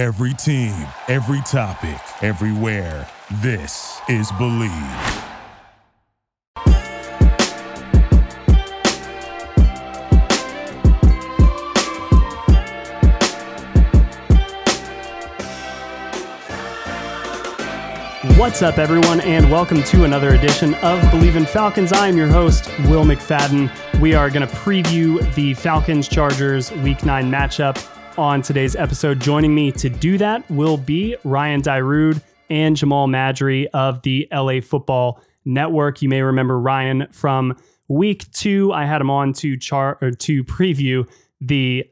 Every team, every topic, everywhere. This is Bleav. What's up, everyone, and welcome to another edition of Bleav in Falcons. I am your host, Will McFadden. We are going to preview the Falcons Chargers Week 9 matchup on today's episode. Joining me to do that will be Ryan Dyrud and Jamal Madry of the LA Football Network. You may remember Ryan from week two. I had him on to char to preview the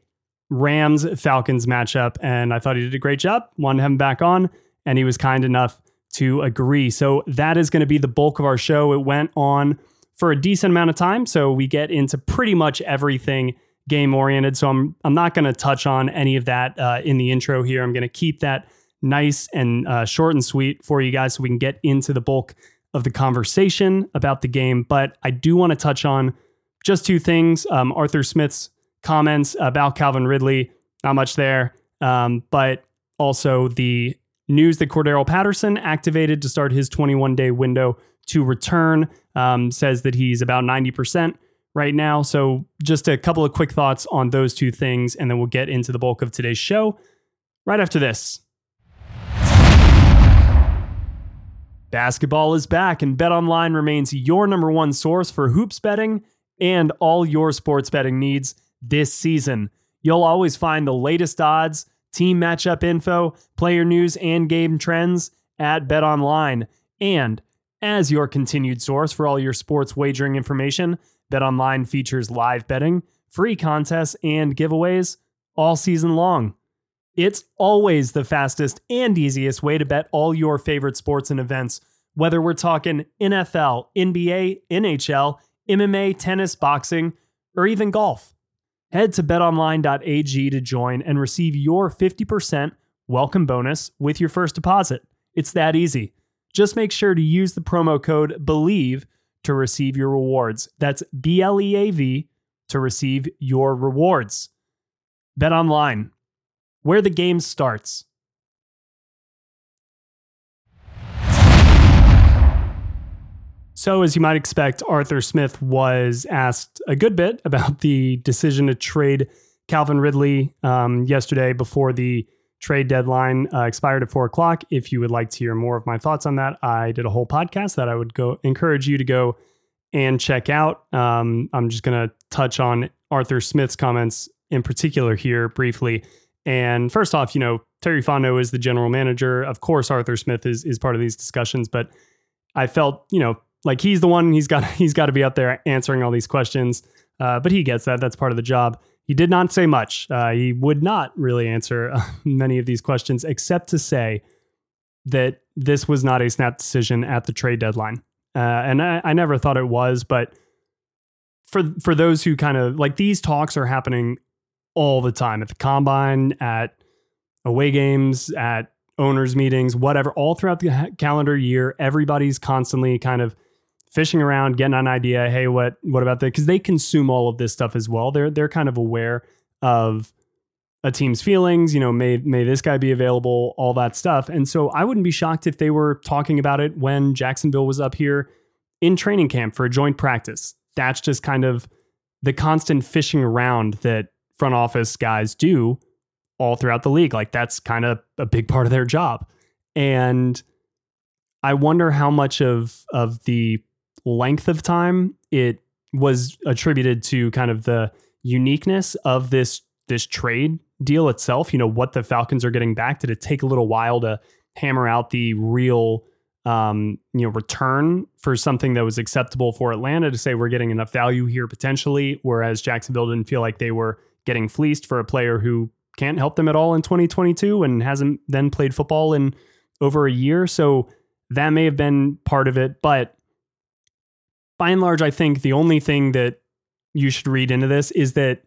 Rams Falcons matchup, and I thought he did a great job. Wanted to have him back on, and he was kind enough to agree. So that is going to be the bulk of our show. It went on for a decent amount of time, so we get into pretty much everything game oriented. So I'm I'm not going to touch on any of that uh, in the intro here. I'm going to keep that nice and uh, short and sweet for you guys, so we can get into the bulk of the conversation about the game. But I do want to touch on just two things: um, Arthur Smith's comments about Calvin Ridley. Not much there, um, but also the news that Cordarrelle Patterson activated to start his 21 day window to return. Um, says that he's about 90% right now. So, just a couple of quick thoughts on those two things, and then we'll get into the bulk of today's show right after this. Basketball is back, and BetOnline remains your number one source for hoops betting and all your sports betting needs this season. You'll always find the latest odds team matchup info, player news, and game trends at BetOnline. And as your continued source for all your sports wagering information, BetOnline features live betting, free contests, and giveaways all season long. It's always the fastest and easiest way to bet all your favorite sports and events, whether we're talking NFL, NBA, NHL, MMA, tennis, boxing, or even golf. Head to betonline.ag to join and receive your 50% welcome bonus with your first deposit. It's that easy. Just make sure to use the promo code BLEAV to receive your rewards. That's B L E A V to receive your rewards. Bet online, where the game starts. So, as you might expect, Arthur Smith was asked a good bit about the decision to trade Calvin Ridley um, yesterday before the trade deadline uh, expired at four o'clock. If you would like to hear more of my thoughts on that, I did a whole podcast that I would go encourage you to go and check out. Um, I'm just going to touch on Arthur Smith's comments in particular here briefly. And first off, you know, Terry Fontenot is the general manager. Of course, Arthur Smith is is part of these discussions, but I felt, you know, like he's the one he's got he's got to be up there answering all these questions. Uh, but he gets that. That's part of the job. He did not say much. Uh, he would not really answer uh, many of these questions, except to say that this was not a snap decision at the trade deadline. Uh, and I, I never thought it was, but for for those who kind of like these talks are happening all the time at the combine, at away games, at owners meetings, whatever, all throughout the calendar year. Everybody's constantly kind of fishing around, getting an idea. Hey, what what about that? Because they consume all of this stuff as well. They're they're kind of aware of a team's feelings. You know, may may this guy be available? All that stuff. And so I wouldn't be shocked if they were talking about it when Jacksonville was up here in training camp for a joint practice. That's just kind of the constant fishing around that front office guys do all throughout the league. Like that's kind of a big part of their job. And I wonder how much of of the length of time it was attributed to kind of the uniqueness of this this trade deal itself. You know what the Falcons are getting back. Did it take a little while to hammer out the real um, you know return for something that was acceptable for Atlanta to say we're getting enough value here potentially, whereas Jacksonville didn't feel like they were getting fleeced for a player who can't help them at all in 2022 and hasn't then played football in over a year. So that may have been part of it, but by and large, I think the only thing that you should read into this is that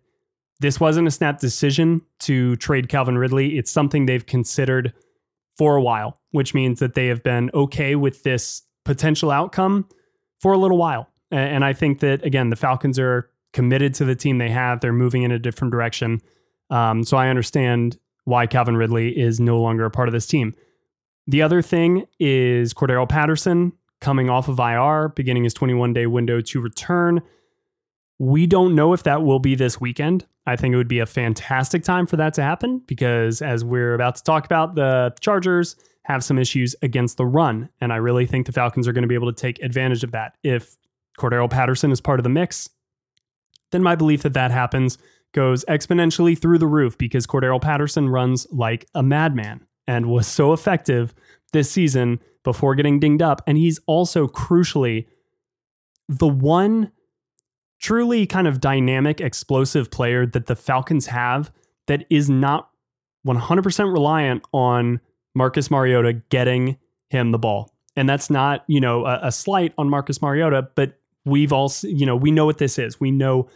this wasn't a snap decision to trade Calvin Ridley. It's something they've considered for a while, which means that they have been okay with this potential outcome for a little while. And I think that, again, the Falcons are committed to the team they have. They're moving in a different direction. Um, so I understand why Calvin Ridley is no longer a part of this team. The other thing is Cordarrelle Patterson coming off of IR, beginning his 21 day window to return. We don't know if that will be this weekend. I think it would be a fantastic time for that to happen because, as we're about to talk about, the Chargers have some issues against the run. And I really think the Falcons are going to be able to take advantage of that. If Cordarrelle Patterson is part of the mix, then my belief that that happens goes exponentially through the roof because Cordarrelle Patterson runs like a madman and was so effective this season before getting dinged up. And he's also crucially the one truly kind of dynamic, explosive player that the Falcons have that is not 100% reliant on Marcus Mariota getting him the ball. And that's not, you know, a, a slight on Marcus Mariota, but we've all, you know, we know what this is. We know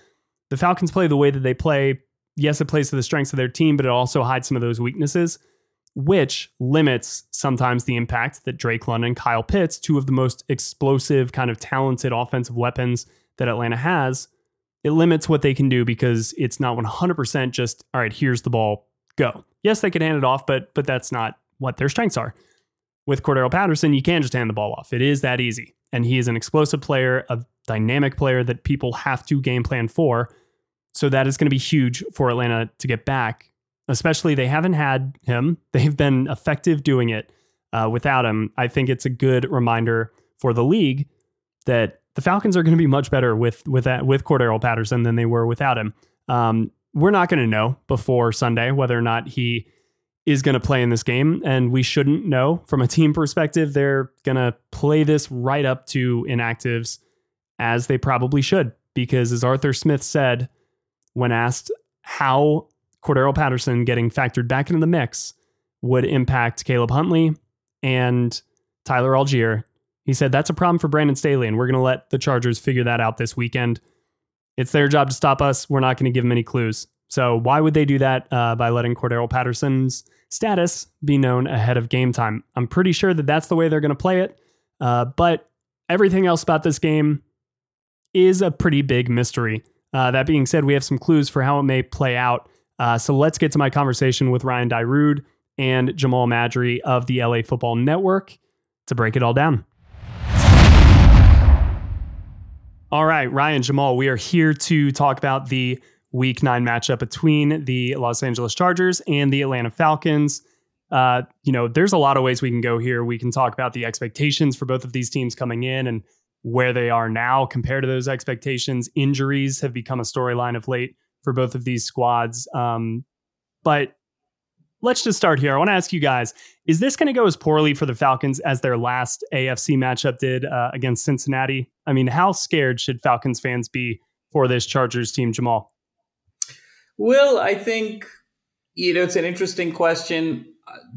the Falcons play the way that they play. Yes, it plays to the strengths of their team, but it also hides some of those weaknesses, which limits sometimes the impact that Drake London, Kyle Pitts, two of the most explosive, kind of talented offensive weapons that Atlanta has, it limits what they can do because it's not 100% just, all right, here's the ball, go. Yes, they can hand it off, but but that's not what their strengths are. With Cordarrelle Patterson, you can just hand the ball off. It is that easy. And he is an explosive player, a dynamic player that people have to game plan for. So that is going to be huge for Atlanta to get back. Especially they haven't had him. They've been effective doing it uh, without him. I think it's a good reminder for the league that the Falcons are going to be much better with with that with Cordarrelle Patterson than they were without him. Um, we're not going to know before Sunday whether or not he is going to play in this game, and we shouldn't know from a team perspective. They're going to play this right up to inactives as they probably should, because as Arthur Smith said when asked how Cordarrelle Patterson getting factored back into the mix would impact Caleb Huntley and Tyler Allgeier. he said that's a problem for Brandon Staley, and we're going to let the Chargers figure that out this weekend. It's their job to stop us. We're not going to give them any clues. So why would they do that uh, by letting Cordarrelle Patterson's status be known ahead of game time? I'm pretty sure that that's the way they're going to play it. Uh, but everything else about this game is a pretty big mystery. Uh, that being said, we have some clues for how it may play out. Uh, so let's get to my conversation with Ryan Dyrud and Jamal Madry of the LA Football Network to break it all down. All right, Ryan, Jamal, we are here to talk about the week nine matchup between the Los Angeles Chargers and the Atlanta Falcons. Uh, you know, there's a lot of ways we can go here. We can talk about the expectations for both of these teams coming in and where they are now compared to those expectations. Injuries have become a storyline of late for both of these squads. Um, but let's just start here. I want to ask you guys is this going to go as poorly for the Falcons as their last AFC matchup did uh, against Cincinnati? I mean, how scared should Falcons fans be for this Chargers team, Jamal? Well, I think, you know, it's an interesting question.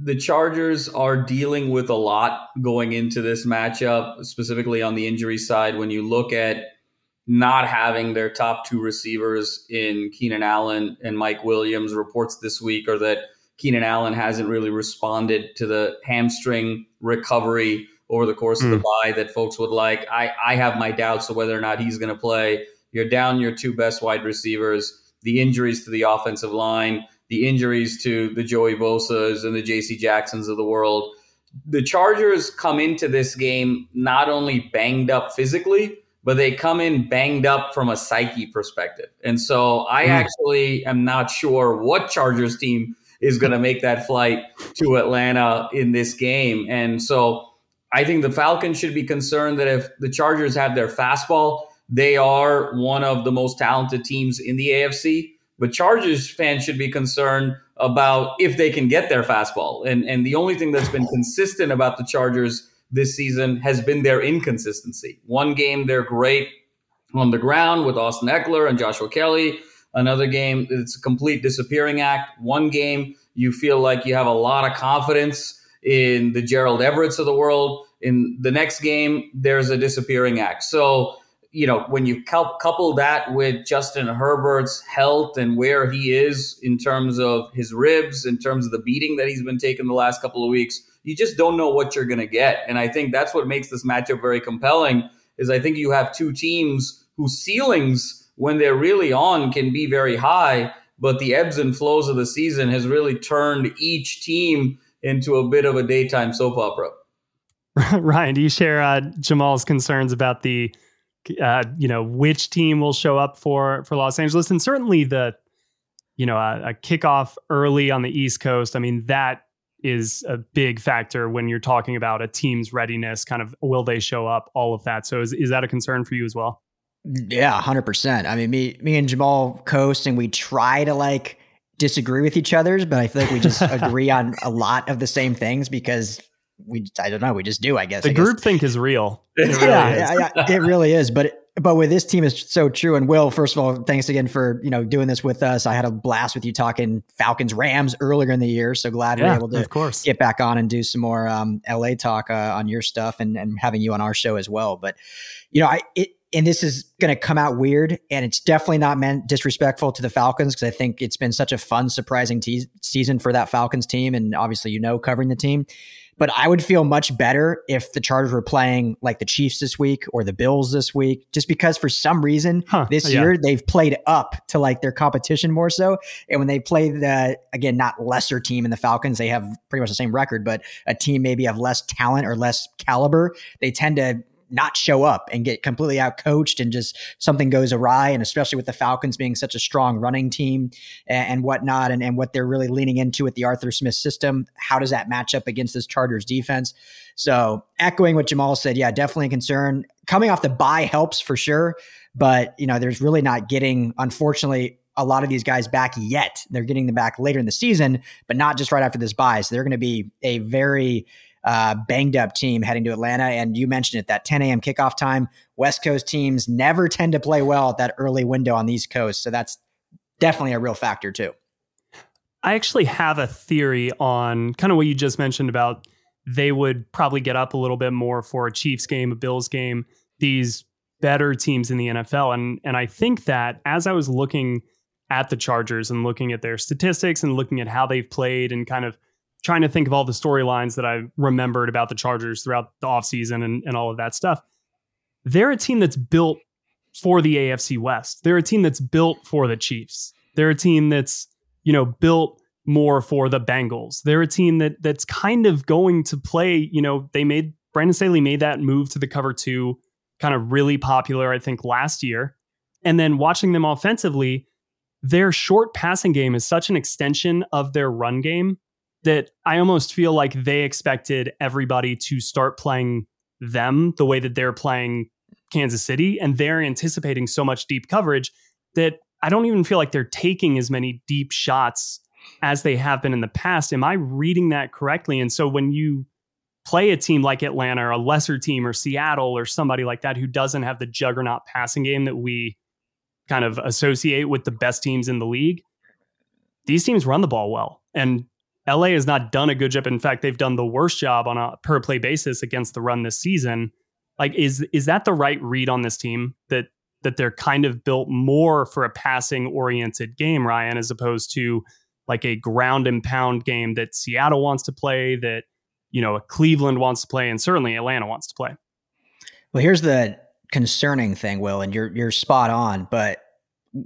The Chargers are dealing with a lot going into this matchup, specifically on the injury side. When you look at not having their top two receivers in Keenan Allen and Mike Williams, reports this week are that Keenan Allen hasn't really responded to the hamstring recovery over the course mm. of the hmm. bye that folks would like. I, I have my doubts of whether or not he's going to play. You're down your two best wide receivers, the injuries to the offensive line, the injuries to the Joey Bosa's and the JC Jacksons of the world. The Chargers come into this game not only banged up physically, but they come in banged up from a psyche perspective. And so I mm. actually am not sure what Chargers team is going to make that flight to Atlanta in this game. And so I think the Falcons should be concerned that if the Chargers have their fastball, they are one of the most talented teams in the AFC. But Chargers fans should be concerned about if they can get their fastball. And and the only thing that's been consistent about the Chargers this season has been their inconsistency. One game they're great on the ground with Austin Ekeler and Joshua Kelly. Another game, it's a complete disappearing act. One game, you feel like you have a lot of confidence in the Gerald Everett's of the world. In the next game, there's a disappearing act. So, you know, when you couple that with Justin Herbert's health and where he is in terms of his ribs, in terms of the beating that he's been taking the last couple of weeks, you just don't know what you're going to get. And I think that's what makes this matchup very compelling. Is I think you have two teams whose ceilings when they're really on can be very high. but the ebbs and flows of the season has really turned each team into a bit of a daytime soap opera. Ryan, do you share uh, Jamal's concerns about the, uh, you know, which team will show up for for Los Angeles, and certainly the, you know, a, a kickoff early on the East Coast. I mean, that is a big factor when you're talking about a team's readiness. Kind of, will they show up? All of that. So, is is that a concern for you as well? Yeah, hundred percent. I mean, me me and Jamal coast, and we try to like disagree with each other's, but I feel like we just agree on a lot of the same things because we I don't know, we just do, I guess. The I group guess. think is real. It really yeah, yeah, yeah, it really is. But but with this team is so true. And Will, first of all, thanks again for you know doing this with us. I had a blast with you talking Falcons Rams earlier in the year. So glad yeah, we're able to of course. get back on and do some more um, LA talk uh, on your stuff and and having you on our show as well. But you know, I it and this is going to come out weird and it's definitely not meant disrespectful to the falcons because i think it's been such a fun surprising te- season for that falcons team and obviously you know covering the team but i would feel much better if the chargers were playing like the chiefs this week or the bills this week just because for some reason huh, this yeah. year they've played up to like their competition more so and when they play the again not lesser team in the falcons they have pretty much the same record but a team maybe of less talent or less caliber they tend to not show up and get completely out coached and just something goes awry. And especially with the Falcons being such a strong running team and, and whatnot, and, and what they're really leaning into with the Arthur Smith system, how does that match up against this Chargers defense? So, echoing what Jamal said, yeah, definitely a concern. Coming off the bye helps for sure, but you know, there's really not getting, unfortunately, a lot of these guys back yet. They're getting them back later in the season, but not just right after this bye. So they're going to be a very uh, banged up team heading to Atlanta. And you mentioned it that 10 a.m. kickoff time. West Coast teams never tend to play well at that early window on the East Coast. So that's definitely a real factor, too. I actually have a theory on kind of what you just mentioned about they would probably get up a little bit more for a Chiefs game, a Bills game, these better teams in the NFL. And and I think that as I was looking at the Chargers and looking at their statistics and looking at how they've played and kind of trying to think of all the storylines that I remembered about the Chargers throughout the offseason and, and all of that stuff. They're a team that's built for the AFC West. They're a team that's built for the Chiefs. They're a team that's, you know, built more for the Bengals. They're a team that that's kind of going to play, you know, they made Brandon Staley made that move to the cover two kind of really popular, I think, last year. And then watching them offensively, their short passing game is such an extension of their run game that I almost feel like they expected everybody to start playing them the way that they're playing Kansas City. And they're anticipating so much deep coverage that I don't even feel like they're taking as many deep shots as they have been in the past. Am I reading that correctly? And so when you play a team like Atlanta or a lesser team or Seattle or somebody like that who doesn't have the juggernaut passing game that we kind of associate with the best teams in the league, these teams run the ball well. And LA has not done a good job. In fact, they've done the worst job on a per play basis against the run this season. Like, is is that the right read on this team that that they're kind of built more for a passing oriented game, Ryan, as opposed to like a ground and pound game that Seattle wants to play, that you know Cleveland wants to play, and certainly Atlanta wants to play. Well, here's the concerning thing, Will, and you're you're spot on, but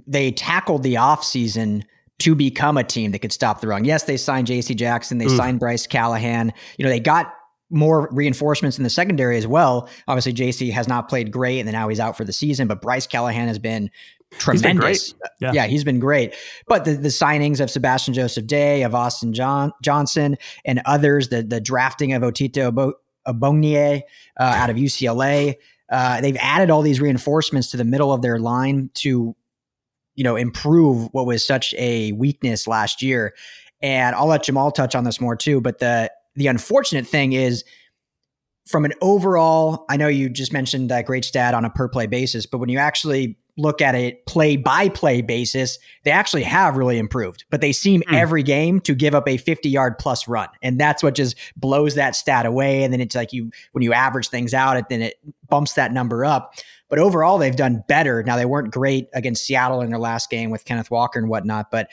they tackled the offseason to become a team that could stop the run. Yes, they signed J.C. Jackson, they signed Bryce Callahan. You know, they got more reinforcements in the secondary as well. Obviously, JC has not played great, and then now he's out for the season. But Bryce Callahan has been tremendous. Been yeah. yeah. he's been great. But the, the signings of Sebastian Joseph Day, of Austin John, Johnson, and others, the the drafting of Otito Ogbonnia uh, out of UCLA, uh, they've added all these reinforcements to the middle of their line to you know, improve what was such a weakness last year. And I'll let Jamal touch on this more too. But the the unfortunate thing is from an overall, I know you just mentioned that great stat on a per play basis, but when you actually look at it play by play basis, they actually have really improved, but they seem mm. every game to give up a 50 yard plus run. And that's what just blows that stat away. And then it's like you, when you average things out, it then it bumps that number up. But overall, they've done better. Now, they weren't great against Seattle in their last game with Kenneth Walker and whatnot. But,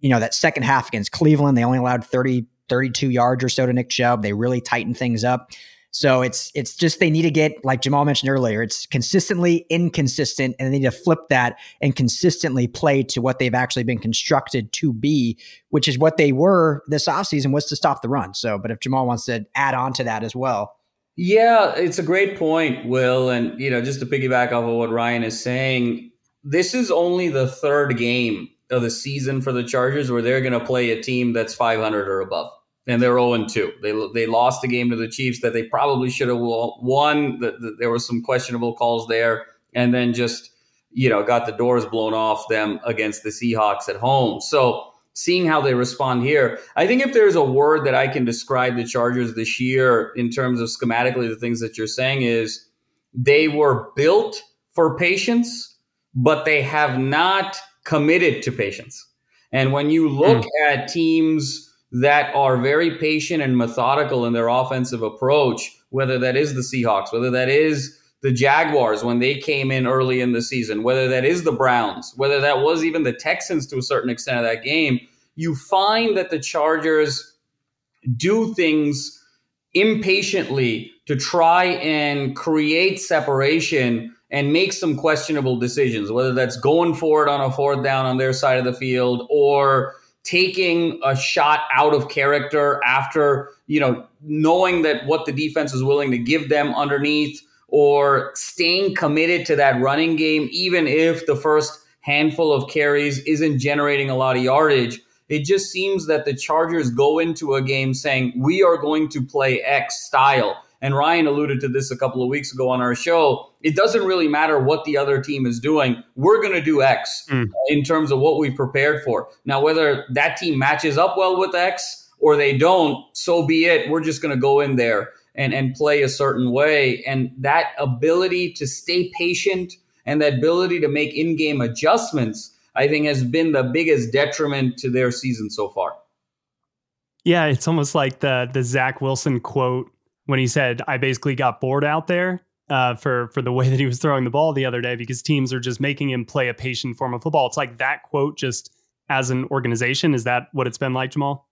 you know, that second half against Cleveland, they only allowed 30, 32 yards or so to Nick Chubb. They really tightened things up. So it's it's just they need to get like Jamal mentioned earlier. It's consistently inconsistent, and they need to flip that and consistently play to what they've actually been constructed to be, which is what they were this offseason was to stop the run. So, but if Jamal wants to add on to that as well. Yeah, it's a great point, Will. And, you know, just to piggyback off of what Ryan is saying, this is only the third game of the season for the Chargers where they're going to play a team that's 500 or above and they're 0 2. They, they lost the game to the Chiefs that they probably should have won. The, the, there were some questionable calls there, and then just, you know, got the doors blown off them against the Seahawks at home. So seeing how they respond here, I think if there's a word that I can describe the Chargers this year in terms of schematically the things that you're saying is they were built for patience, but they have not committed to patience. And when you look mm. at teams – that are very patient and methodical in their offensive approach, whether that is the Seahawks, whether that is the Jaguars when they came in early in the season, whether that is the Browns, whether that was even the Texans to a certain extent of that game, you find that the Chargers do things impatiently to try and create separation and make some questionable decisions, whether that's going for it on a fourth down on their side of the field or taking a shot out of character after, you know, knowing that what the defense is willing to give them underneath or staying committed to that running game, even if the first handful of carries isn't generating a lot of yardage. It just seems that the Chargers go into a game saying, we are going to play X style and Ryan alluded to this a couple of weeks ago on our show. It doesn't really matter what the other team is doing. We're going to do X mm. in terms of what we've prepared for. Now, whether that team matches up well with X or they don't, so be it. We're just going to go in there and, and play a certain way. And that ability to stay patient and that ability to make in game adjustments, I think, has been the biggest detriment to their season so far. Yeah, it's almost like the the Zach Wilson quote when he said, "I basically got bored out there." Uh, for for the way that he was throwing the ball the other day, because teams are just making him play a patient form of football. It's like that quote just as an organization. Is that what it's been like, Jamal?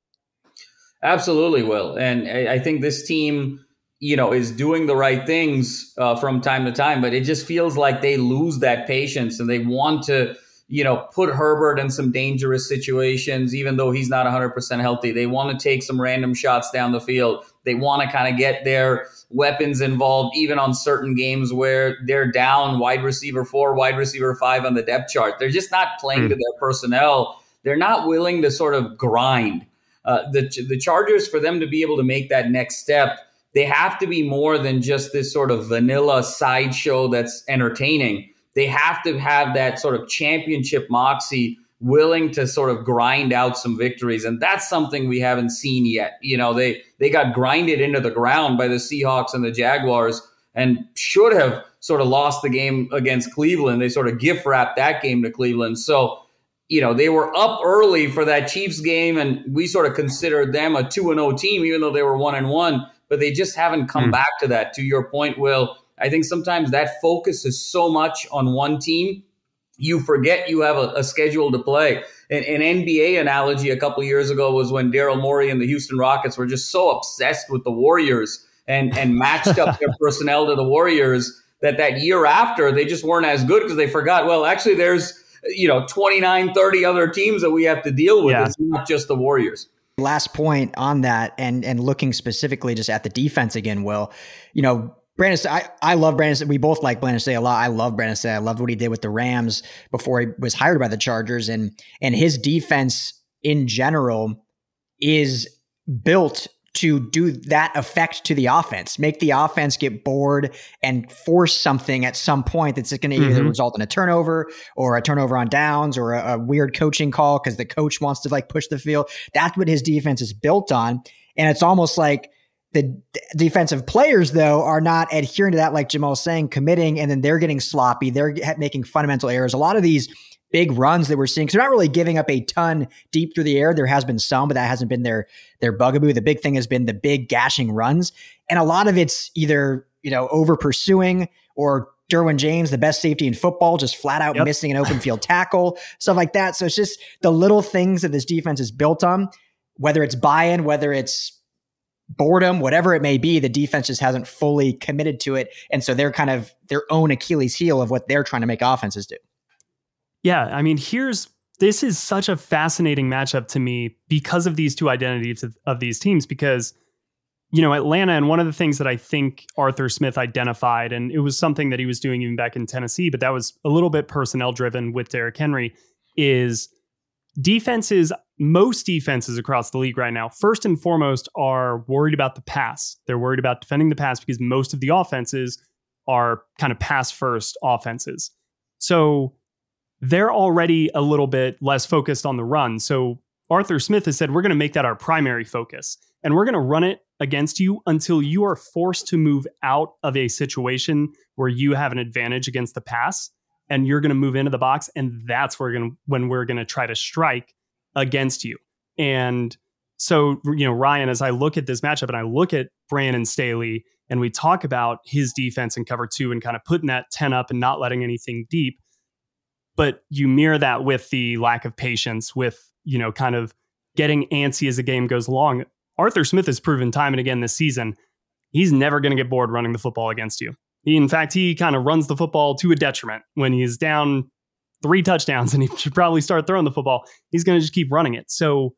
Absolutely, Will. And I, I think this team, you know, is doing the right things uh, from time to time, but it just feels like they lose that patience and they want to you know, put Herbert in some dangerous situations, even though he's not 100% healthy. They want to take some random shots down the field. They want to kind of get their weapons involved, even on certain games where they're down wide receiver four, wide receiver five on the depth chart. They're just not playing mm. to their personnel. They're not willing to sort of grind. Uh, the, the Chargers, for them to be able to make that next step, they have to be more than just this sort of vanilla sideshow that's entertaining they have to have that sort of championship moxie willing to sort of grind out some victories. And that's something we haven't seen yet. You know they they got grinded into the ground by the Seahawks and the Jaguars and should have sort of lost the game against Cleveland. They sort of gift wrapped that game to Cleveland. So you know they were up early for that Chiefs game and we sort of considered them a 2 and 0 team even though they were 1 and 1 but they just haven't come mm. back to that. To your point will I think sometimes that focus is so much on one team, you forget you have a, a schedule to play. An, an, NBA analogy a couple years ago was when Daryl Morey and the Houston Rockets were just so obsessed with the Warriors and, and matched up their personnel to the Warriors that that year after they just weren't as good because they forgot, well, actually, there's you know 29 30 other teams that we have to deal with yeah. it's not just the warriors last point on that and and looking specifically just at the defense again will you know Brandon, I, I love Brandon. We both like Brandon Staley a lot. I love Brandon Say. I loved what he did with the Rams before he was hired by the Chargers, and and his defense in general is built to do that effect to the offense, make the offense get bored and force something at some point that's going to mm-hmm. either result in a turnover or a turnover on downs or a, a weird coaching call because the coach wants to like push the field. That's what his defense is built on, and it's almost like the defensive players, though, are not adhering to that, like Jamal's saying, committing, and then they're getting sloppy. They're making fundamental errors. A lot of these big runs that we're seeing, because they're not really giving up a ton deep through the air. There has been some, but that hasn't been their their bugaboo. The big thing has been the big gashing runs, and a lot of it's either you know over pursuing or Derwin James, the best safety in football, just flat out yep. missing an open field tackle, stuff like that. So it's just the little things that this defense is built on, whether it's buy in, whether it's boredom, whatever it may be, the defense just hasn't fully committed to it. And so they're kind of their own Achilles heel of what they're trying to make offenses do. Yeah. I mean, here's this is such a fascinating matchup to me because of these two identities of, of these teams. Because, you know, Atlanta, and one of the things that I think Arthur Smith identified, and it was something that he was doing even back in Tennessee, but that was a little bit personnel driven with Derrick Henry, is defenses, most defenses across the league right now, first and foremost, are worried about the pass. They're worried about defending the pass because most of the offenses are kind of pass first offenses. So they're already a little bit less focused on the run. So Arthur Smith has said, we're going to make that our primary focus and we're going to run it against you until you are forced to move out of a situation where you have an advantage against the pass and you're going to move into the box and that's where we're to when we're going to try to strike against you. And so you know ryan as i look at this matchup and i look at brandon staley and we talk about his defense in cover two and kind of putting that 10 up and not letting anything deep but you mirror that with the lack of patience with you know kind of getting antsy as the game goes along. Arthur smith has proven time and again this season he's never going to get bored running the football against you. He, in fact, he kind of runs the football to a detriment when he's down three touchdowns and he should probably start throwing the football. He's going to just keep running it. So,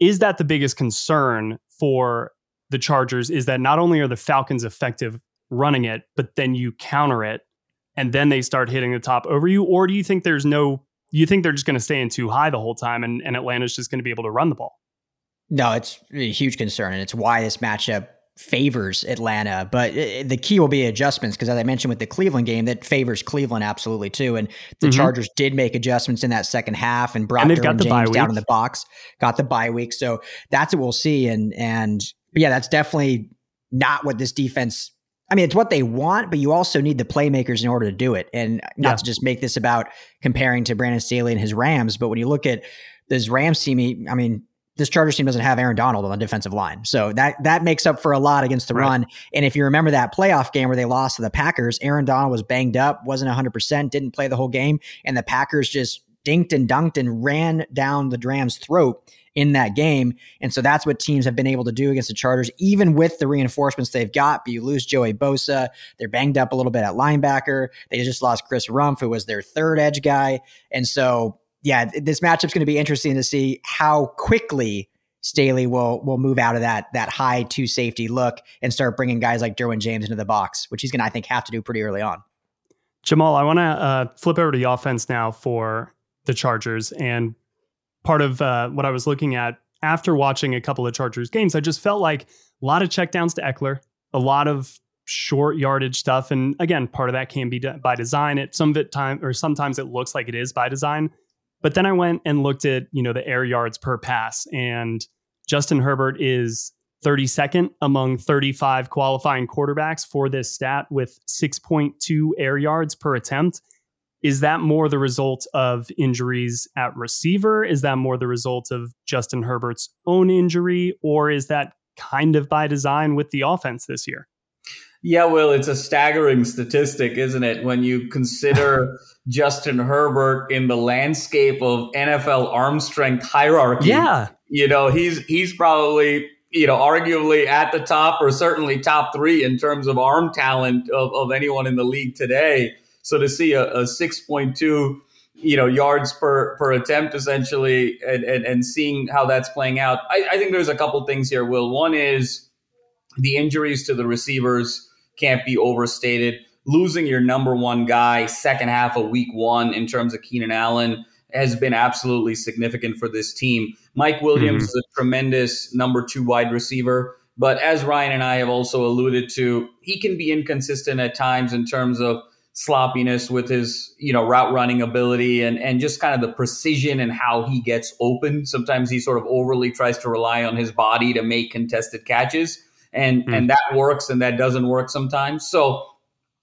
is that the biggest concern for the Chargers? Is that not only are the Falcons effective running it, but then you counter it and then they start hitting the top over you? Or do you think there's no, you think they're just going to stay in too high the whole time and, and Atlanta's just going to be able to run the ball? No, it's a huge concern. And it's why this matchup favors Atlanta, but the key will be adjustments because, as I mentioned with the Cleveland game, that favors Cleveland absolutely too. And the mm-hmm. Chargers did make adjustments in that second half and brought and James down in the box, got the bye week. So that's what we'll see. And and yeah, that's definitely not what this defense. I mean, it's what they want, but you also need the playmakers in order to do it. And not yeah. to just make this about comparing to Brandon Staley and his Rams, but when you look at this Rams team, I mean, this Chargers team doesn't have Aaron Donald on the defensive line. So that that makes up for a lot against the right. run. And if you remember that playoff game where they lost to the Packers, Aaron Donald was banged up, wasn't 100%, didn't play the whole game, and the Packers just dinked and dunked and ran down the Rams' throat in that game. And so that's what teams have been able to do against the Chargers, even with the reinforcements they've got. But you lose Joey Bosa. They're banged up a little bit at linebacker. They just lost Chris Rumph, who was their third edge guy. And so yeah, this matchup's going to be interesting to see how quickly Staley will will move out of that that high two safety look and start bringing guys like Derwin James into the box, which he's going to I think have to do pretty early on. Jamal, I want to uh, flip over to the offense now for the Chargers, and part of uh, what I was looking at after watching a couple of Chargers games, I just felt like a lot of checkdowns to Ekeler, a lot of short yardage stuff, and again, part of that can be by design. It some of it time or sometimes it looks like it is by design but then I went and looked at, you know, the air yards per pass and Justin Herbert is 32nd among 35 qualifying quarterbacks for this stat with 6.2 air yards per attempt. Is that more the result of injuries at receiver? Is that more the result of Justin Herbert's own injury? Or is that kind of by design with the offense this year? Yeah, well, it's a staggering statistic, isn't it? When you consider Justin Herbert in the landscape of NFL arm strength hierarchy. Yeah. You know, he's he's probably, you know, arguably at the top or certainly top three in terms of arm talent of, of anyone in the league today. So to see a, a 6.2 you know yards per per attempt essentially and, and, and seeing how that's playing out I, I think there's a couple things here will one is the injuries to the receivers can't be overstated. Losing your number one guy second half of week one in terms of Keenan Allen has been absolutely significant for this team. Mike Williams mm-hmm. is a tremendous number two wide receiver. But as Ryan and I have also alluded to, he can be inconsistent at times in terms of sloppiness with his, you know, route running ability and, and just kind of the precision and how he gets open. Sometimes he sort of overly tries to rely on his body to make contested catches and mm. and that works and that doesn't work sometimes. So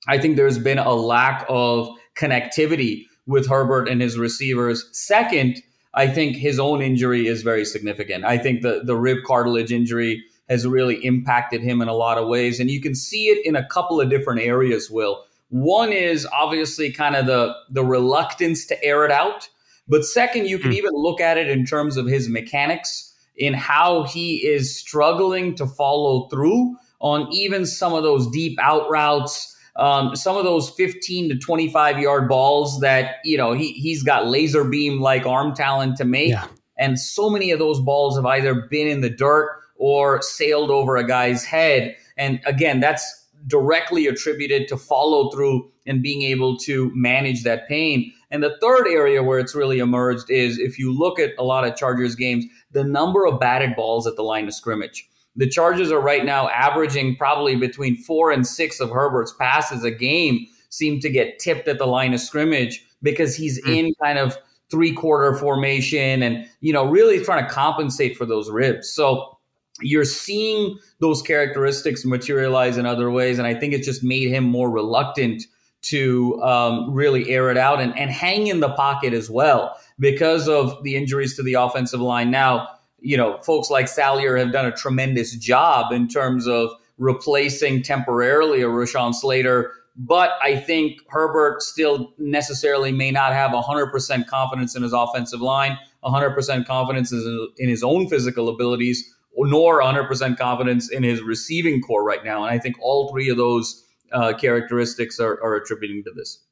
I think there's been a lack of connectivity with Herbert and his receivers. Second, I think his own injury is very significant. I think the the rib cartilage injury has really impacted him in a lot of ways, and you can see it in a couple of different areas. Will one is obviously kind of the the reluctance to air it out, but second, you can mm. even look at it in terms of his mechanics in how he is struggling to follow through on even some of those deep out routes, um, some of those 15 to 25 yard balls that, you know, he, he's got laser beam like arm talent to make. Yeah. And so many of those balls have either been in the dirt or sailed over a guy's head. And again, that's directly attributed to follow through and being able to manage that pain. And the third area where it's really emerged is if you look at a lot of Chargers games, the number of batted balls at the line of scrimmage. The Chargers are right now averaging probably between four and six of Herbert's passes a game seem to get tipped at the line of scrimmage because he's mm. in kind of three quarter formation and, you know, really trying to compensate for those ribs. So you're seeing those characteristics materialize in other ways. And I think it's just made him more reluctant to um, really air it out and, and hang in the pocket as well because of the injuries to the offensive line. Now, you know, folks like Salyer have done a tremendous job in terms of replacing temporarily a Rashawn Slater. But I think Herbert still necessarily may not have 100% confidence in his offensive line, 100% confidence in his own physical abilities, nor 100% confidence in his receiving corps right now. And I think all three of those uh, characteristics are, are attributing to this.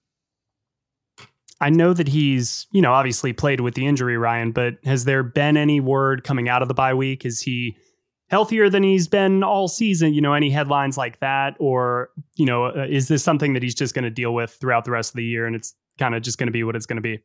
I know that he's, you know, obviously played with the injury, Ryan, but has there been any word coming out of the bye week? Is he healthier than he's been all season? You know, any headlines like that? Or, you know, uh, is this something that he's just going to deal with throughout the rest of the year and it's kind of just going to be what it's going to be?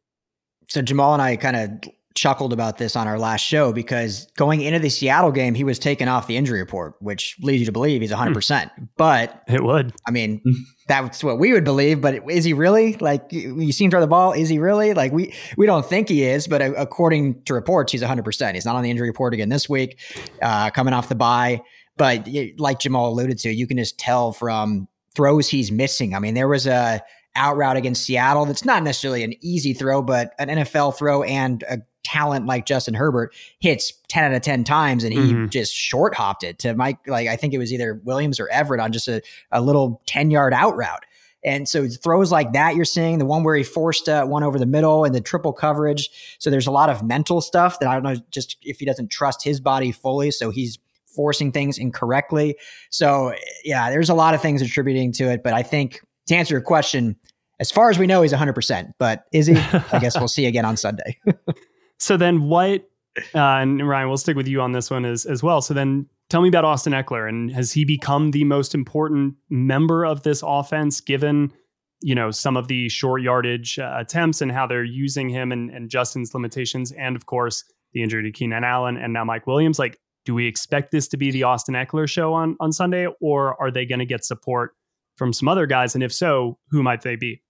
So Jamal and I kind of chuckled about this on our last show because going into the Seattle game, he was taken off the injury report, which leads you to believe he's 100%. Hmm. But it would. I mean, that's what we would believe, but is he really? Like you seen throw the ball, is he really? Like we we don't think he is, but according to reports, he's 100%. He's not on the injury report again this week, uh, coming off the bye. But like Jamal alluded to, you can just tell from throws he's missing. I mean, there was a out route against Seattle that's not necessarily an easy throw, but an NFL throw and a talent like Justin Herbert hits 10 out of 10 times and he mm-hmm. just short hopped it to Mike. Like, I think it was either Williams or Everett on just a, a little 10 yard out route. And so throws like that you're seeing the one where he forced uh, one over the middle and the triple coverage. So there's a lot of mental stuff that I don't know just if he doesn't trust his body fully. So he's forcing things incorrectly. So yeah, there's a lot of things attributing to it. But I think to answer your question, as far as we know, he's 100%. But is he? I guess we'll see again on Sunday. So then what? Uh, and Ryan, we'll stick with you on this one as as well. So then, tell me about Austin Ekeler and has he become the most important member of this offense, given you know some of the short yardage uh, attempts and how they're using him and, and Justin's limitations, and of course the injury to Keenan Allen and now Mike Williams. Like, do we expect this to be the Austin Ekeler show on on Sunday, or are they going to get support from some other guys? And if so, who might they be?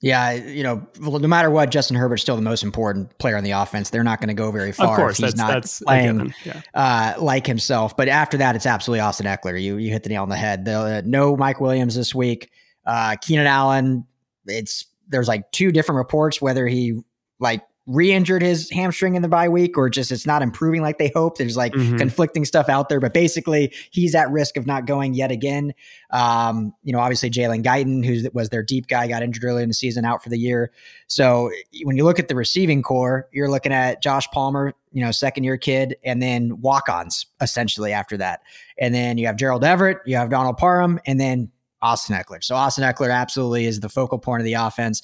Yeah, you know, no matter what, Justin Herbert's still the most important player on the offense. They're not going to go very far of course, if he's that's, not that's playing yeah. uh, like himself. But after that, it's absolutely Austin Ekeler. You you hit the nail on the head. The, uh, no Mike Williams this week. Uh, Keenan Allen. It's there's like two different reports whether he like re-injured his hamstring in the bye week or just it's not improving like they hope. There's like mm-hmm. conflicting stuff out there, but basically he's at risk of not going yet again. Um, you know, obviously Jalen Guyton, who was their deep guy, got injured early in the season, out for the year. So when you look at the receiving corps, you're looking at Josh Palmer, you know, second year kid, and then walk-ons essentially after that. And then you have Gerald Everett, you have Donald Parham, and then Austin Ekeler. So Austin Ekeler absolutely is the focal point of the offense.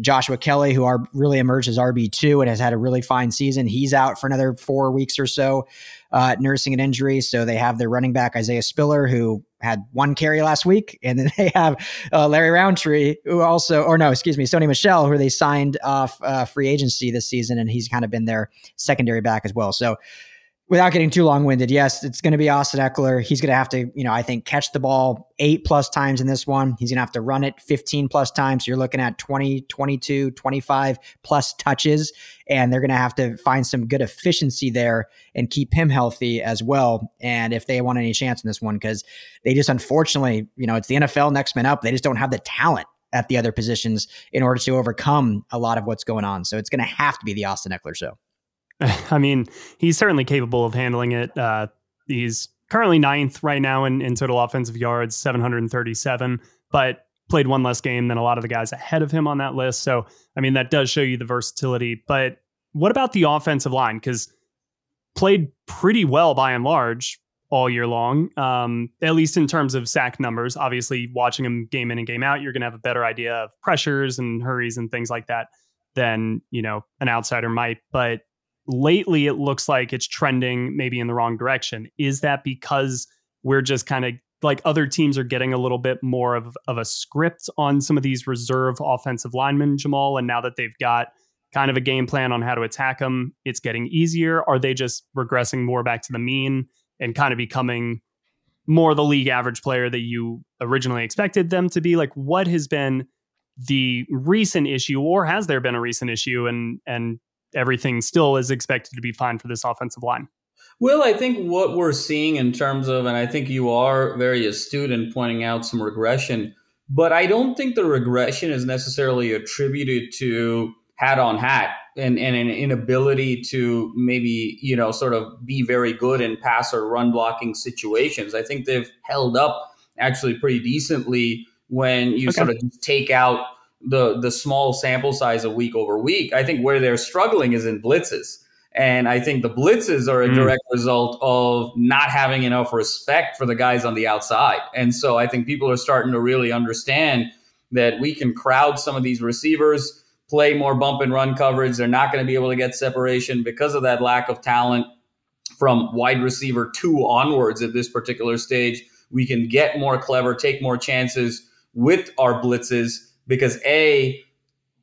Joshua Kelly, who are really emerged as RB two and has had a really fine season, he's out for another four weeks or so, uh, nursing an injury. So they have their running back Isaiah Spiller, who had one carry last week, and then they have uh, Larry Rountree, who also, or no, excuse me, Sony Michel, who they signed off uh, free agency this season, and he's kind of been their secondary back as well. So without getting too long winded, yes, it's going to be Austin Ekeler. He's going to have to, you know, I think catch the ball eight plus times in this one. He's going to have to run it 15 plus times. So you're looking at 20, 22, 25 plus touches. And they're going to have to find some good efficiency there and keep him healthy as well. And if they want any chance in this one, because they just unfortunately, you know, it's the NFL next man up. They just don't have the talent at the other positions in order to overcome a lot of what's going on. So it's going to have to be the Austin Ekeler show. I mean, he's certainly capable of handling it. Uh, he's currently ninth right now in, in total offensive yards, 737, but played one less game than a lot of the guys ahead of him on that list. So, I mean, that does show you the versatility. But what about the offensive line? Because played pretty well by and large all year long, um, at least in terms of sack numbers. Obviously, watching him game in and game out, you're going to have a better idea of pressures and hurries and things like that than you know an outsider might. But lately, it looks like it's trending maybe in the wrong direction. Is that because we're just kind of like other teams are getting a little bit more of, of a script on some of these reserve offensive linemen, Jamal, and now that they've got kind of a game plan on how to attack them, it's getting easier. Are they just regressing more back to the mean? and kind of becoming more the league average player that you originally expected them to be like what has been the recent issue or has there been a recent issue and and everything still is expected to be fine for this offensive line well i think what we're seeing in terms of and i think you are very astute in pointing out some regression but i don't think the regression is necessarily attributed to hat on hat and, and an inability to maybe, you know, sort of be very good in pass or run blocking situations. I think they've held up actually pretty decently when you okay. sort of take out the the small sample size of week over week. I think where they're struggling is in blitzes. And I think the blitzes are a mm. direct result of not having enough respect for the guys on the outside. And so I think people are starting to really understand that we can crowd some of these receivers play more bump and run coverage. They're not going to be able to get separation because of that lack of talent from wide receiver two onwards at this particular stage. We can get more clever, take more chances with our blitzes because A,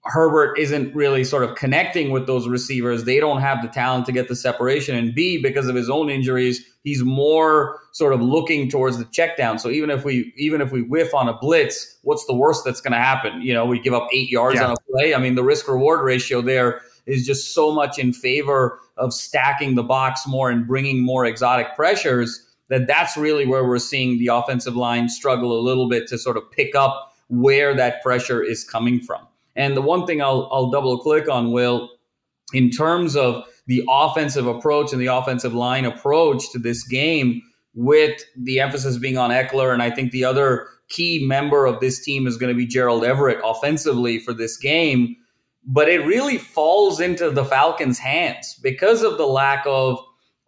Herbert isn't really sort of connecting with those receivers. They don't have the talent to get the separation. And B, because of his own injuries, he's more sort of looking towards the check down. So even if we even if we whiff on a blitz, what's the worst that's going to happen? You know, we give up eight yards yeah. on a play. I mean, the risk reward ratio there is just so much in favor of stacking the box more and bringing more exotic pressures that that's really where we're seeing the offensive line struggle a little bit to sort of pick up where that pressure is coming from. And the one thing I'll, I'll double click on, Will, in terms of the offensive approach and the offensive line approach to this game, with the emphasis being on Ekeler. and I think the other key member of this team is going to be Gerald Everett offensively for this game. But it really falls into the Falcons' hands because of the lack of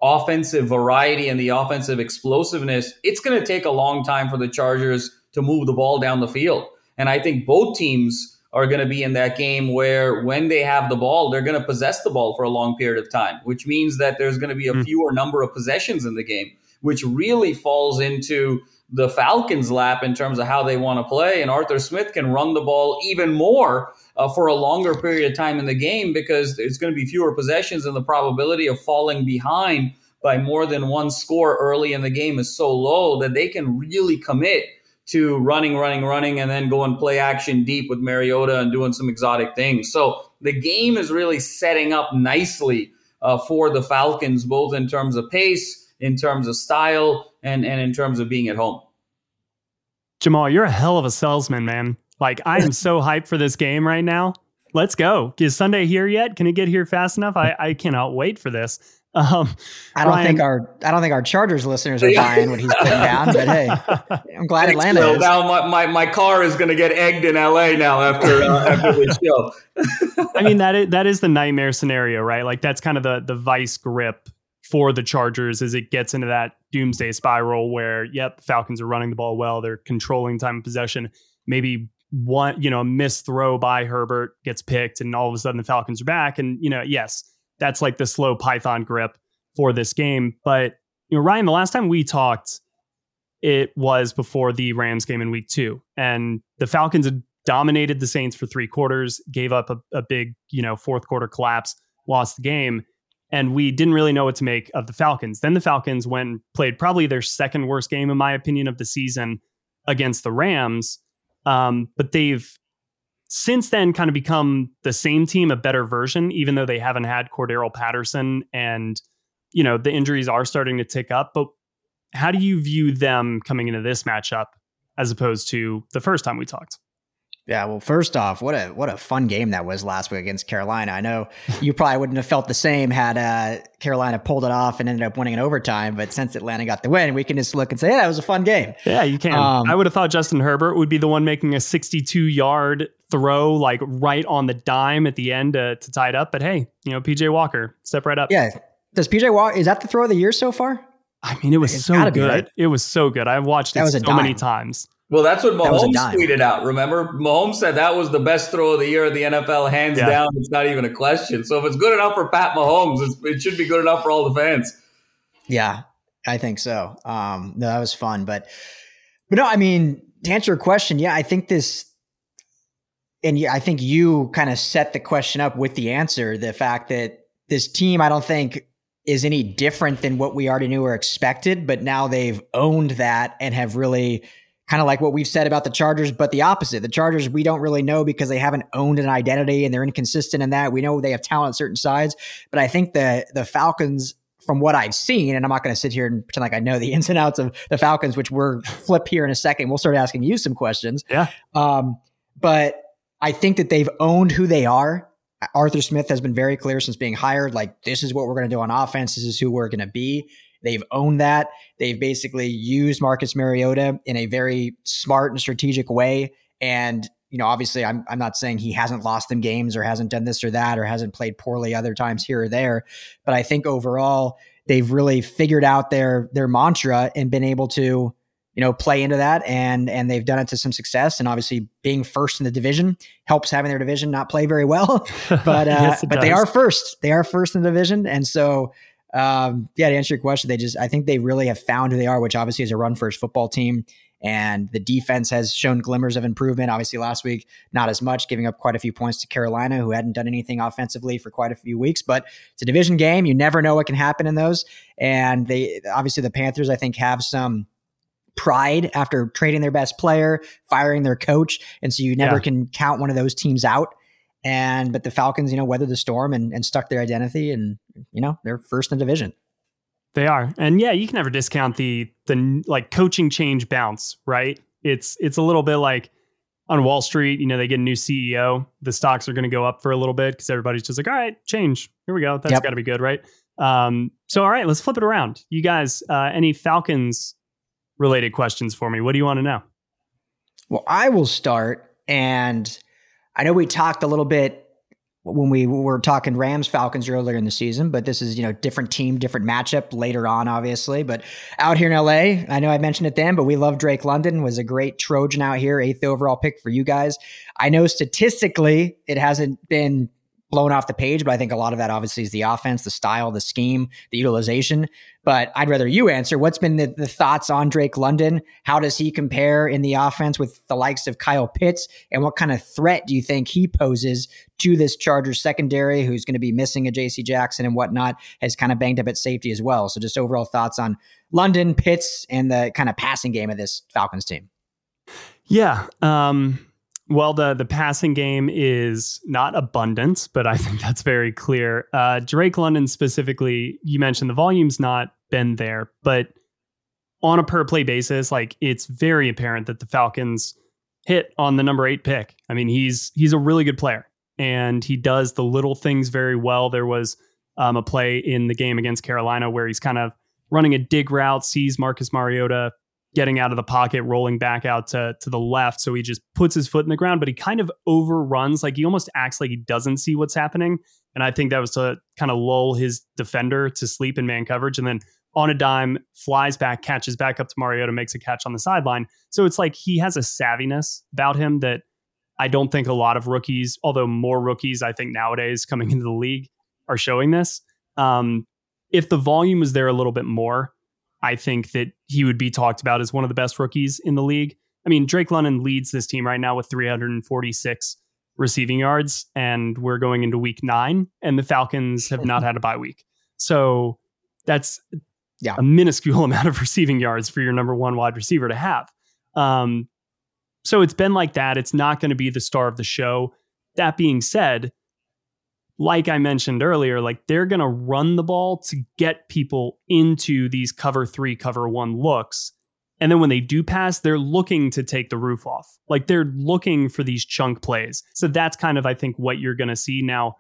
offensive variety and the offensive explosiveness. It's going to take a long time for the Chargers to move the ball down the field. And I think both teams are going to be in that game where when they have the ball, they're going to possess the ball for a long period of time, which means that there's going to be a mm. fewer number of possessions in the game, which really falls into the Falcons' lap in terms of how they want to play. And Arthur Smith can run the ball even more uh, for a longer period of time in the game because it's going to be fewer possessions and the probability of falling behind by more than one score early in the game is so low that they can really commit to running, running, running, and then go and play action deep with Mariota and doing some exotic things. So the game is really setting up nicely uh, for the Falcons, both in terms of pace, in terms of style, and, and in terms of being at home. Jamal, you're a hell of a salesman, man. Like, I am so hyped for this game right now. Let's go. Is Sunday here yet? Can it get here fast enough? I, I cannot wait for this. Um, I don't Ryan, think our I don't think our Chargers listeners are buying what he's putting down, but hey, I'm glad Atlanta is. Now my, my, my car is going to get egged in LA now after uh, after this show. I mean that is that is the nightmare scenario, right? Like that's kind of the the vice grip for the Chargers as it gets into that doomsday spiral where yep, the Falcons are running the ball well, they're controlling time of possession. Maybe one, you know, a missed throw by Herbert gets picked and all of a sudden the Falcons are back and you know, yes, that's like the slow Python grip for this game. But you know, Ryan, the last time we talked, it was before the Rams game in week two. And the Falcons had dominated the Saints for three quarters, gave up a, a big, you know, fourth quarter collapse, lost the game. And we didn't really know what to make of the Falcons. Then the Falcons went and played probably their second worst game, in my opinion, of the season against the Rams. Um, but they've since then kind of become the same team, a better version, even though they haven't had Cordarrelle Patterson and, you know, the injuries are starting to tick up. But how do you view them coming into this matchup as opposed to the first time we talked? Yeah, well, first off, what a what a fun game that was last week against Carolina. I know you probably wouldn't have felt the same had uh, Carolina pulled it off and ended up winning in overtime. But since Atlanta got the win, we can just look and say, "Yeah, that was a fun game." Yeah, you can. Um, I would have thought Justin Herbert would be the one making a 62 yard throw, like right on the dime at the end uh, to tie it up. But hey, you know, PJ Walker, step right up. Yeah, Does PJ Walker is that the throw of the year so far? I mean, it was It's so good. right? It was so good. I've watched That it so many times. Well, that's what That Mahomes dime. tweeted out. Remember, Mahomes said that was the best throw of the year of the NFL, hands Yeah. down. It's not even a question. So if it's good enough for Pat Mahomes, it's, it should be good enough for all the fans. Yeah, I think so. Um, no, that was fun, but but no, I mean to answer your question, yeah, I think this, and yeah, I think you kind of set the question up with the answer. The fact that this team, I don't think is any different than what we already knew or expected, but now they've owned that and have really kind of like what we've said about the Chargers, but the opposite. The Chargers, we don't really know because they haven't owned an identity and they're inconsistent in that. We know they have talent on certain sides, but I think the the Falcons, from what I've seen, and I'm not going to sit here and pretend like I know the ins and outs of the Falcons, which we're flip here in a second. We'll start asking you some questions. Yeah. Um, but I think that they've owned who they are. Arthur Smith has been very clear since being hired. Like, this is what we're going to do on offense. This is who we're going to be. They've owned that. They've basically used Marcus Mariota in a very smart and strategic way. And, you know, obviously, I'm, I'm not saying he hasn't lost them games or hasn't done this or that or hasn't played poorly other times here or there. But I think overall, they've really figured out their their mantra and been able to you know play into that and and they've done it to some success and obviously being first in the division helps having their division not play very well but uh Yes, but they are first they are first in the division and so um yeah to answer your question they just i think they really have found who they are which obviously is a run first football team. And the defense has shown glimmers of improvement. Obviously last week not as much giving up quite a few points to carolina who hadn't done anything offensively for quite a few weeks. But it's a division game. You never know what can happen in those. And they obviously the panthers i think have some pride after trading their best player, firing their coach, and so you never Yeah. can count one of those teams out. And but the Falcons, you know, weathered the storm and, and stuck their identity, and you know they're first in the division. They are, and yeah, you can never discount the the like coaching change bounce, right? It's it's a little bit like on Wall Street. You know, they get a new CEO, the stocks are going to go up for a little bit because everybody's just like, all right, change. Here we go. That's Yep. got to be good, right? Um, so all right, let's flip it around. You guys, uh, any Falcons related questions for me? What do you want to know? Well, I will start, and I know we talked a little bit when we were talking Rams Falcons earlier in the season, but this is you know different team, different matchup later on, obviously. But out here in LA, I know I mentioned it then, but we love Drake London. Was a great Trojan out here, eighth overall pick for you guys. I know statistically it hasn't been blown off the page, but I think a lot of that obviously is the offense, the style, the scheme, the utilization. But I'd rather you answer. What's been the, the thoughts on Drake London? How does he compare in the offense with the likes of Kyle Pitts? And what kind of threat do you think he poses to this Chargers secondary, who's going to be missing a JC Jackson and whatnot, has kind of banged up at safety as well? So just overall thoughts on London, Pitts, and the kind of passing game of this Falcons team. Yeah. Um, well, the the passing game is not abundant, but I think that's very clear. Uh, Drake London specifically, you mentioned the volume's not been there, but on a per play basis, like it's very apparent that the Falcons hit on the number eight pick. I mean, he's he's a really good player, and he does the little things very well. There was um, a play in the game against Carolina where he's kind of running a dig route, sees Marcus Mariota getting out of the pocket, rolling back out to to the left. So he just puts his foot in the ground, but he kind of overruns, like he almost acts like he doesn't see what's happening. And I think that was to kind of lull his defender to sleep in man coverage, and then on a dime flies back, catches back up to Mariota, makes a catch on the sideline. So it's like he has a savviness about him that I don't think a lot of rookies, although more rookies I think nowadays coming into the league are showing this. Um, if the volume was there a little bit more, I think that he would be talked about as one of the best rookies in the league. I mean, Drake London leads this team right now with 346 receiving yards, and we're going into week nine, and the Falcons have not had a bye week. So that's Yeah. a minuscule amount of receiving yards for your number one wide receiver to have. Um, so it's been like that. It's not going to be the star of the show. That being said, like I mentioned earlier, like they're going to run the ball to get people into these cover three, cover one looks. And then when they do pass, they're looking to take the roof off. Like they're looking for these chunk plays. So that's kind of, I think, what you're going to see now.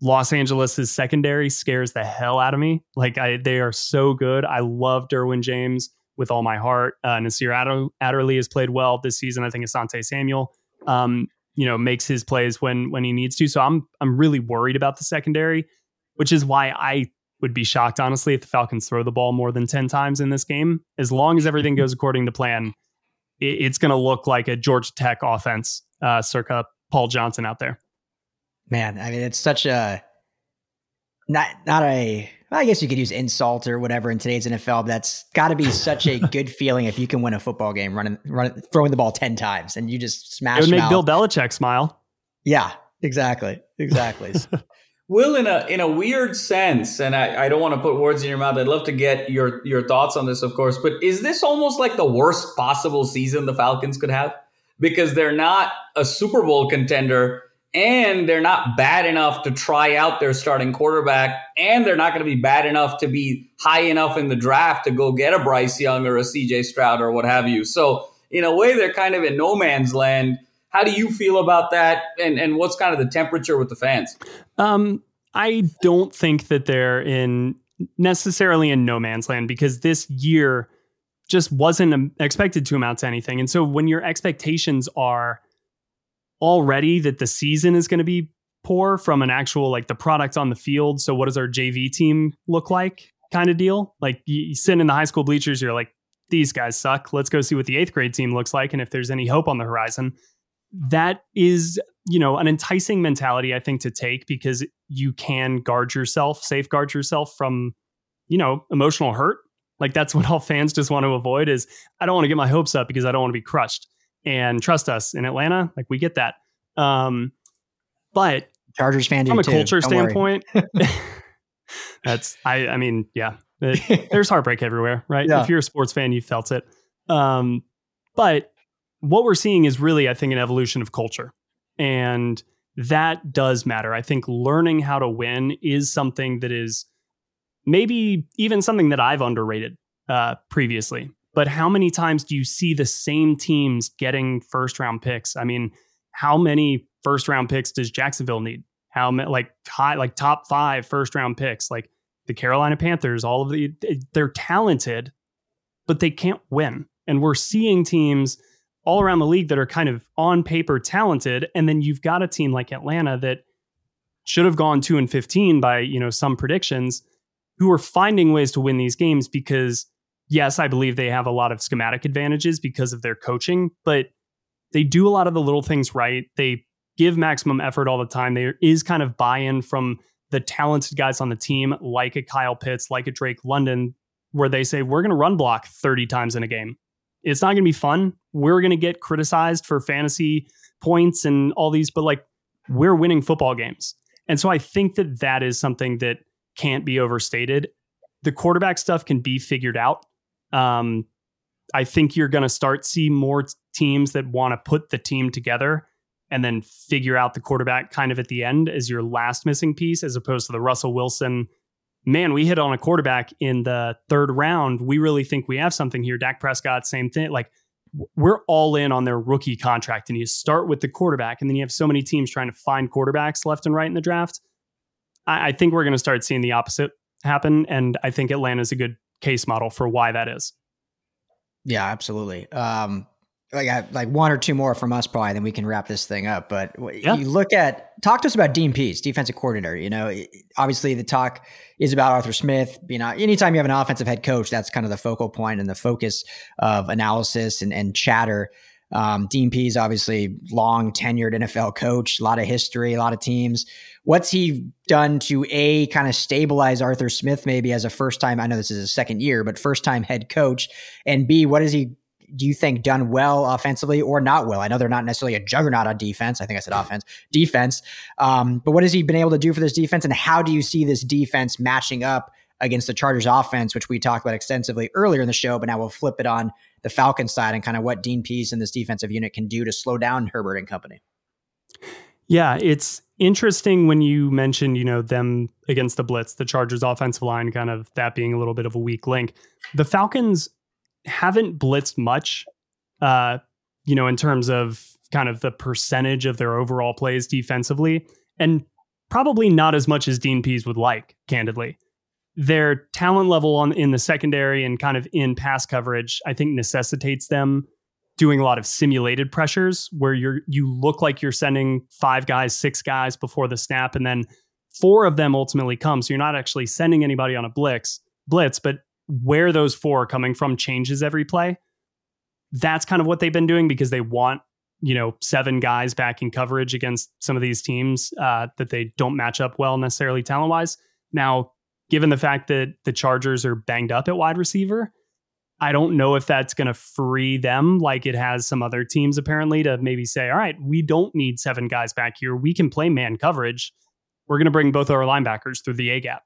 Los Angeles' secondary scares the hell out of me. Like I, they are so good. I love Derwin James with all my heart. Uh, Nasir Adderley has played well this season. I think Asante Samuel, um, you know, makes his plays when when he needs to. So I'm I'm really worried about the secondary, which is why I would be shocked, honestly, if the Falcons throw the ball more than 10 times in this game. As long as everything goes according to plan, it's going to look like a Georgia Tech offense, uh, circa Paul Johnson out there. Man, I mean, it's such a not not a I guess you could use insult or whatever in today's NFL, but that's got to be such a good feeling if you can win a football game running, running, throwing the ball ten times and you just smash. It would make out. Bill Belichick smile. Yeah, exactly, exactly. Will, in a in a weird sense, and I, I don't want to put words in your mouth. I'd love to get your your thoughts on this, of course. But is this almost like the worst possible season the Falcons could have because they're not a Super Bowl contender? And they're not bad enough to try out their starting quarterback, and they're not going to be bad enough to be high enough in the draft to go get a Bryce Young or a CJ Stroud or what have you. So, in a way, they're kind of in no man's land. How do you feel about that? And, and what's kind of the temperature with the fans? Um, I don't think that they're in necessarily in no man's land because this year just wasn't expected to amount to anything. And so when your expectations are already that the season is going to be poor from an actual like the product on the field. So what does our JV team look like? Kind of deal. Like you sit in the high school bleachers, you're like, these guys suck. Let's go see what the eighth grade team looks like and if there's any hope on the horizon. That is, you know, an enticing mentality, I think, to take because you can guard yourself, safeguard yourself from, you know, emotional hurt. Like that's what all fans just want to avoid is I don't want to get my hopes up because I don't want to be crushed. And trust us, in Atlanta, like we get that. Um, but Chargers fan from a too. culture Don't standpoint, that's I. I mean, yeah, it, there's heartbreak everywhere, right? Yeah. If you're a sports fan, you felt it. Um, but what we're seeing is really, I think, an evolution of culture, and that does matter. I think learning how to win is something that is maybe even something that I've underrated uh, previously. But how many times do you see the same teams getting first round picks? I mean, how many first round picks does Jacksonville need? How many like high like top five first round picks? Like the Carolina Panthers, all of the eh, they're talented, but they can't win. And we're seeing teams all around the league that are kind of on paper talented, and then you've got a team like Atlanta that should have gone two and fifteen by you know some predictions, who are finding ways to win these games because yes, I believe they have a lot of schematic advantages because of their coaching, but they do a lot of the little things right. They give maximum effort all the time. There is kind of buy in from the talented guys on the team, like a Kyle Pitts, like a Drake London, where they say, we're going to run block 30 times in a game. It's not going to be fun. We're going to get criticized for fantasy points and all these, but like we're winning football games. And so I think that that is something that can't be overstated. The quarterback stuff can be figured out. Um, I think you're going to start see more teams that want to put the team together and then figure out the quarterback kind of at the end as your last missing piece, as opposed to the Russell Wilson. Man, we hit on a quarterback in the third round. We really think we have something here. Dak Prescott, same thing. Like we're all in on their rookie contract, and you start with the quarterback, and then you have so many teams trying to find quarterbacks left and right in the draft. I, I think we're going to start seeing the opposite happen, and I think Atlanta's a good case model for why that is. Yeah, absolutely. Um, like I, like one or two more from us probably, then we can wrap this thing up. But yeah. you look at talk to us about Dean Pees, defensive coordinator. You know, obviously the talk is about Arthur Smith. You know, anytime you have an offensive head coach, that's kind of the focal point and the focus of analysis and, and chatter. Um, Dean Pees, is obviously long tenured NFL coach, a lot of history, a lot of teams. What's he done to a kind of stabilize Arthur Smith maybe as a first time? I know this is a second year, but first time head coach, and B, what has he do you think done well offensively or not well? I know they're not necessarily a juggernaut on defense. I think I said offense, defense. Um, but what has he been able to do for this defense, and how do you see this defense matching up against the Chargers offense, which we talked about extensively earlier in the show? But now we'll flip it on the Falcons side and kind of what Dean Pees and this defensive unit can do to slow down Herbert and company. Yeah, it's interesting when you mentioned, you know, them against the blitz, the Chargers offensive line, kind of that being a little bit of a weak link. The Falcons haven't blitzed much, uh, you know, in terms of kind of the percentage of their overall plays defensively, and probably not as much as Dean Pees would like, candidly. Their talent level on in the secondary and kind of in pass coverage, I think necessitates them doing a lot of simulated pressures where you're you look like you're sending five guys, six guys before the snap, and then four of them ultimately come. So you're not actually sending anybody on a blitz, blitz, but where those four are coming from changes every play. That's kind of what they've been doing because they want you know seven guys back in coverage against some of these teams uh, that they don't match up well necessarily talent wise. Now, given the fact that the Chargers are banged up at wide receiver, I don't know if that's going to free them like it has some other teams apparently to maybe say, all right, we don't need seven guys back here. We can play man coverage. We're going to bring both our linebackers through the A gap.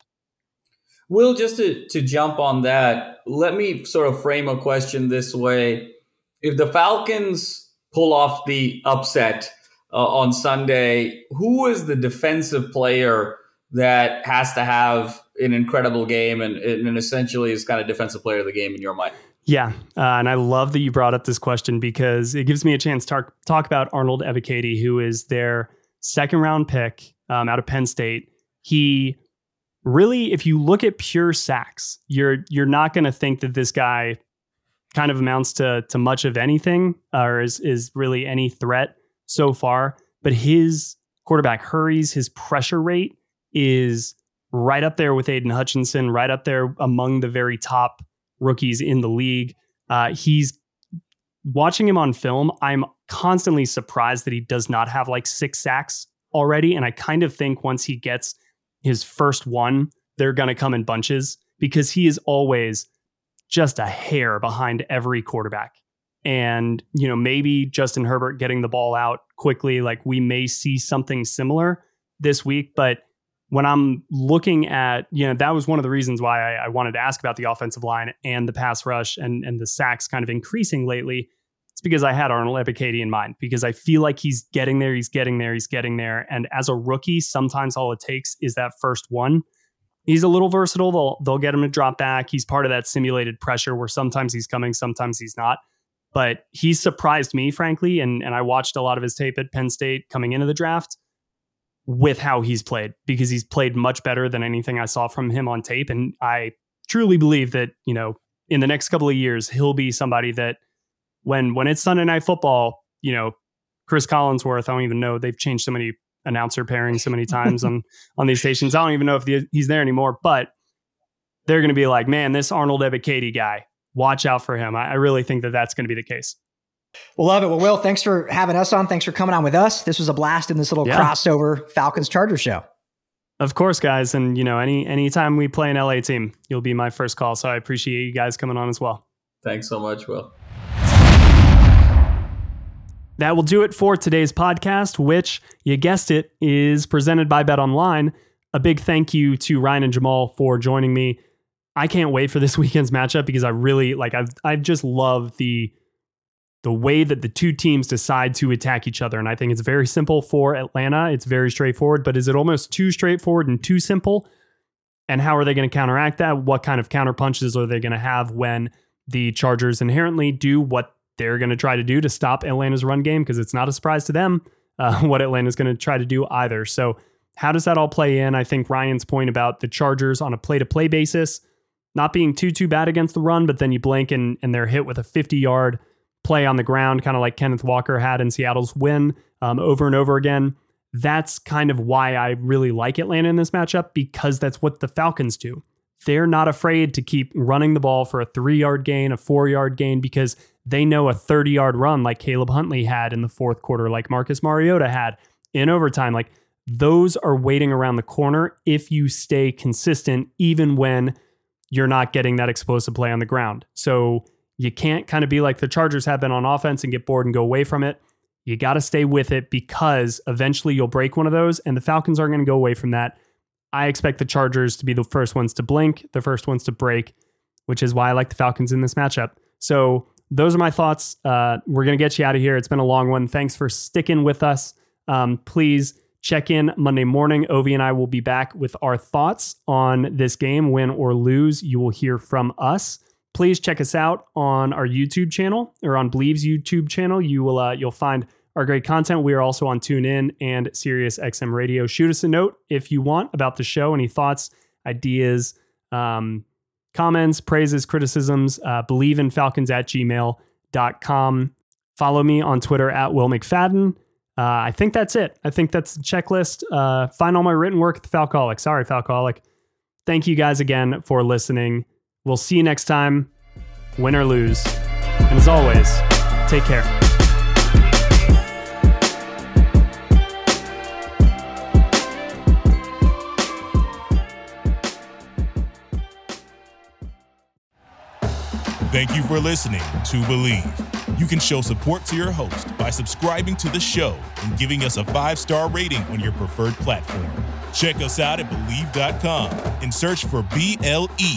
Will, just to, to jump on that, let me sort of frame a question this way. If the Falcons pull off the upset uh, on Sunday, who is the defensive player that has to have an incredible game and, and essentially is kind of defensive player of the game in your mind? Yeah, uh, and I love that you brought up this question because it gives me a chance to talk, talk about Arnold Ebiketie, who is their second round pick um, out of Penn State. He really, if you look at pure sacks, you're you're not going to think that this guy kind of amounts to to much of anything or is is really any threat so far. But his quarterback hurries, his pressure rate is right up there with Aidan Hutchinson, right up there among the very top rookies in the league. Uh, he's watching him on film. I'm constantly surprised that he does not have like six sacks already. And I kind of think once he gets his first one, they're going to come in bunches because he is always just a hair behind every quarterback. And, you know, maybe Justin Herbert getting the ball out quickly, like we may see something similar this week. But when I'm looking at, you know, that was one of the reasons why I, I, wanted to ask about the offensive line and the pass rush and, and the sacks kind of increasing lately. It's because I had Arnold Ebiketie in mind because I feel like he's getting there, he's getting there, he's getting there. And as a rookie, sometimes all it takes is that first one. He's a little versatile. They'll they'll get him to drop back. He's part of that simulated pressure where sometimes he's coming, sometimes he's not. But he's surprised me, frankly, and and I watched a lot of his tape at Penn State coming into the draft with how he's played because he's played much better than anything I saw from him on tape. And I truly believe that, you know, in the next couple of years, he'll be somebody that when when it's Sunday night football, you know, Cris Collinsworth, I don't even know, they've changed so many announcer pairings so many times on on these stations. I don't even know if the, he's there anymore, but they're going to be like, man, this Arnold Ebiketie guy, watch out for him. I, I really think that that's going to be the case. Well, love it. Well, Will, thanks for having us on. Thanks for coming on with us. This was a blast in this little yeah. crossover Falcons Charger show. Of course, guys, and you know, any anytime we play an LA team, you'll be my first call. So I appreciate you guys coming on as well. Thanks so much, Will. That will do it for today's podcast, which you guessed it is presented by Bet Online. A big thank you to Ryan and Jamal for joining me. I can't wait for this weekend's matchup because I really like I've I just love the the way that the two teams decide to attack each other. And I think it's very simple for Atlanta. It's very straightforward, but is it almost too straightforward and too simple? And how are they going to counteract that? What kind of counter punches are they going to have when the Chargers inherently do what they're going to try to do to stop Atlanta's run game? Because it's not a surprise to them uh, what Atlanta's going to try to do either. So, how does that all play in? I think Ryan's point about the Chargers on a play to play basis not being too, too bad against the run, but then you blink and, and they're hit with a 50 yard play on the ground, kind of like Kenneth Walker had in Seattle's win um, over and over again. That's kind of why I really like Atlanta in this matchup because that's what the Falcons do. They're not afraid to keep running the ball for a three yard gain, a four yard gain, because they know a 30 yard run like Caleb Huntley had in the fourth quarter, like Marcus Mariota had in overtime. Like those are waiting around the corner if you stay consistent, even when you're not getting that explosive play on the ground. So you can't kind of be like the Chargers have been on offense and get bored and go away from it. You got to stay with it because eventually you'll break one of those, and the Falcons aren't going to go away from that. I expect the Chargers to be the first ones to blink, the first ones to break, which is why I like the Falcons in this matchup. So those are my thoughts. Uh, we're going to get you out of here. It's been a long one. Thanks for sticking with us. Um, please check in Monday morning. Ovi and I will be back with our thoughts on this game, win or lose. You will hear from us please check us out on our YouTube channel or on Bleav's YouTube channel. You will uh, you'll find our great content. We are also on TuneIn and Sirius XM Radio. Shoot us a note if you want about the show. Any thoughts, ideas, um, comments, praises, criticisms. Uh, Bleav in Falcons at gmail.com. Follow me on Twitter at Will McFadden. uh, I think that's it. I think that's the checklist. Uh, find all my written work at the Falcoholic. Sorry, Falcoholic. Thank you guys again for listening. We'll see you next time, win or lose. And as always, take care. Thank you for listening to Bleav. You can show support to your host by subscribing to the show and giving us a five star rating on your preferred platform. Check us out at Bleav.com and search for B L E